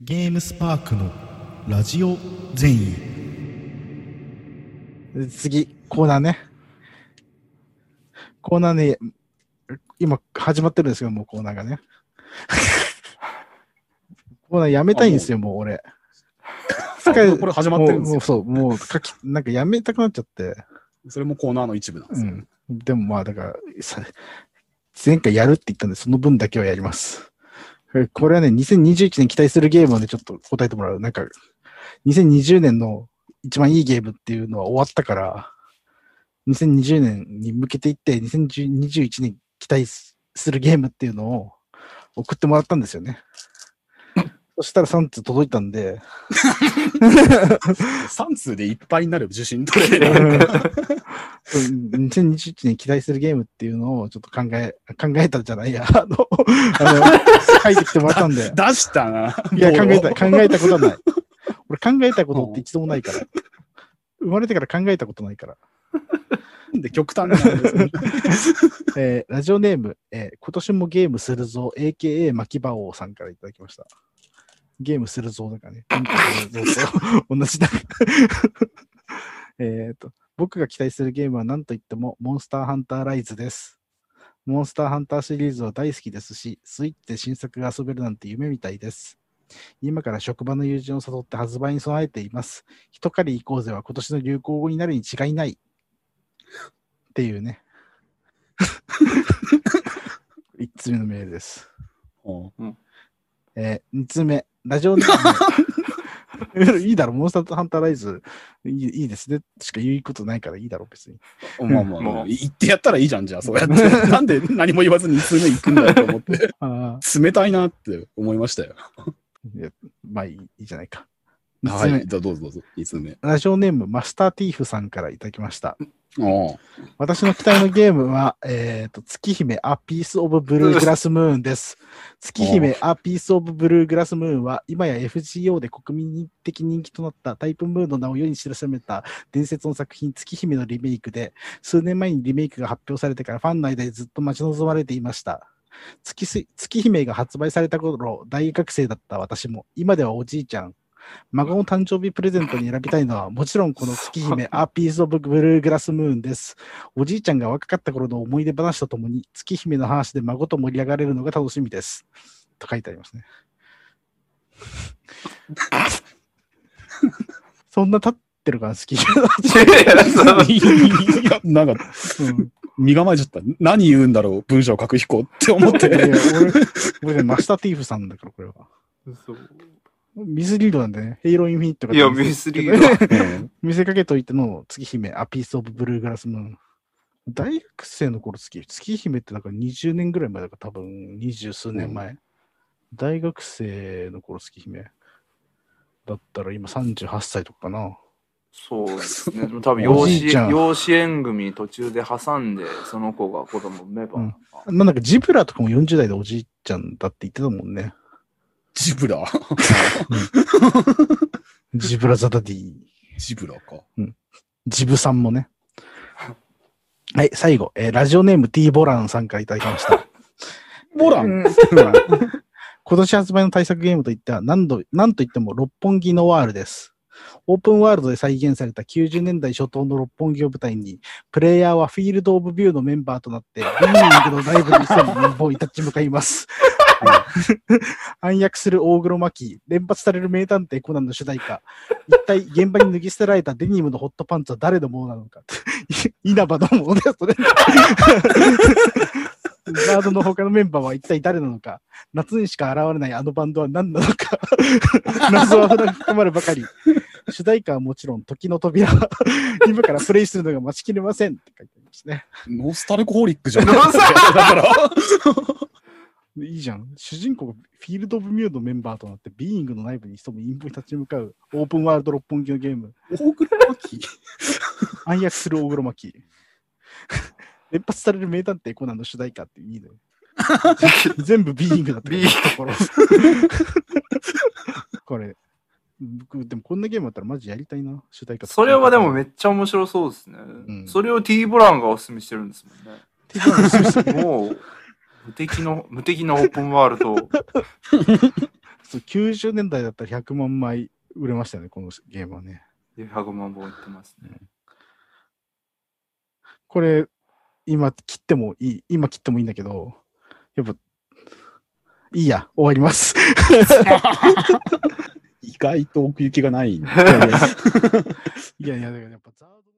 ゲームスパークのラジオ全員で次、コーナーね。コーナーね、今始まってるんですよ、もうコーナーがね。コーナーやめたいんですよ、もう俺。これ始まってるんですよもうもうそう、もう書き、なんかやめたくなっちゃって。それもコーナーの一部なんですよ。うん。でもまあ、だから、さ前回やるって言ったんで、その分だけはやります。これはね、2021年期待するゲームをね、ちょっと答えてもらう。なんか、2020年の一番いいゲームっていうのは終わったから、2020年に向けていって、2021年期待するゲームっていうのを送ってもらったんですよね。そしたら3通届いたんで、3通でいっぱいになる受信取れる。2021年期待するゲームっていうのをちょっと考え、考えたんじゃないや、あの、あの書いてきてもらったんで。出したな。いや、考えた、ボ考えたことはない。俺考えたことって一度もないから。生まれてから考えたことないから。ロで極端なんですねえーラジオネーム、えー今年もゲームするぞ、AKA 巻き場王さんからいただきました。ゲームするぞだからね。同じだ。えっと、僕が期待するゲームは何と言っても、モンスターハンターライズです。モンスターハンターシリーズは大好きですし、スイッチで新作が遊べるなんて夢みたいです。今から職場の友人を誘って発売に備えています。一狩り行こうぜは今年の流行語になるに違いない。っていうね。一つ目のメールです。うんえー、二つ目、ラジオネーム。いいだろ、モンスターハンターライズ、いいいいですね。しか言うことないからいいだろ、別に。まあまあまあ、言ってやったらいいじゃん、じゃあ、そうやって。なんで何も言わずに2通目行くんだよと思って。あ冷たいなって思いましたよ。あ、いやまあいいじゃないか。はい、じゃあどうぞどうぞ、2通目。ラジオネーム、マスターティーフさんからいただきました。私の期待のゲームは、えっ、と、月姫アピースオブブルーグラスムーンです。月姫アピースオブブルーグラスムーンは、今や FGO で国民的人気となったタイプムーンの名を世に知らしめた伝説の作品月姫のリメイクで、数年前にリメイクが発表されてからファンの間でずっと待ち望まれていました。月す月姫が発売された頃、大学生だった私も、今ではおじいちゃん、孫の誕生日プレゼントに選びたいのは、もちろんこの月姫 アピースオブブルーグラスムーンです。おじいちゃんが若かった頃の思い出話とともに、月姫の話で孫と盛り上がれるのが楽しみです。と書いてありますね。そんな立ってるから好き。なんか、うん身構えちゃった。何言うんだろう、文章書く彦って思っいやて。俺、俺ね、マスターティーフさんだから、これは。そうミスリードなんでね、ヘイローインフィニットがいや、ミスリード。うん 見せかけといての月姫、アピースオブブルーグラスムーン。大学生の頃月、月姫ってなんか20年ぐらい前だから多分二十数年前。大学生の頃月姫。だったら今38歳とかかな。そうですね。多分お養子、養子縁組途中で挟んで、その子が子供産めば。うんまあなんかジブラとかも40代でおじいちゃんだって言ってたもんね。ジブラジブラザダディ。ジブラか。ジブさんもね。はい、最後、えーラジオネーム T ボランさんからいただきました。ボラン？うん 今年発売の対策ゲームといっては何度、何と言っても六本木ノワールです。オープンワールドで再現された90年代初頭の六本木を舞台に、プレイヤーはフィールド・オブ・ビューのメンバーとなって、ビーニングのライブに潜む門を立ち向かいます。暗躍する大黒摩季、連発される名探偵コナンの主題歌、一体現場に脱ぎ捨てられたデニムのホットパンツは誰のものなのか。稲葉のものです、それ。ガードの他のメンバーは一体誰なのか。夏にしか現れないあのバンドは何なのか。謎は深まるばかり。主題歌はもちろん時の扉。今からプレイするのが待ちきれませんって書いてありますね。ノスタルコホリックじゃん。だから、いいじゃん。主人公がフィールド・オブ・ミューのメンバーとなって、ビーイングの内部に潜む陰部に立ち向かうオープンワールド六本木のゲー？ム。大黒摩季暗躍する大黒摩季。連発される名探偵コナンの主題歌っていいのよ。全部ビーイングだったビーインところ。これ、僕、でもこんなゲームだったらマジやりたいな、主題歌。それはでもめっちゃ面白そうですね。んそれを T ボランがおすすめしてるんですもんね。もう、無敵の、無敵のオープンワールド。そう90年代だったら100万枚売れましたよね、このゲームはね。100万本いってますね。これ、今切ってもいい、今切ってもいいんだけど、やっぱ、いいや、終わります。意外と奥行きがない。いやいや、だからやっぱザード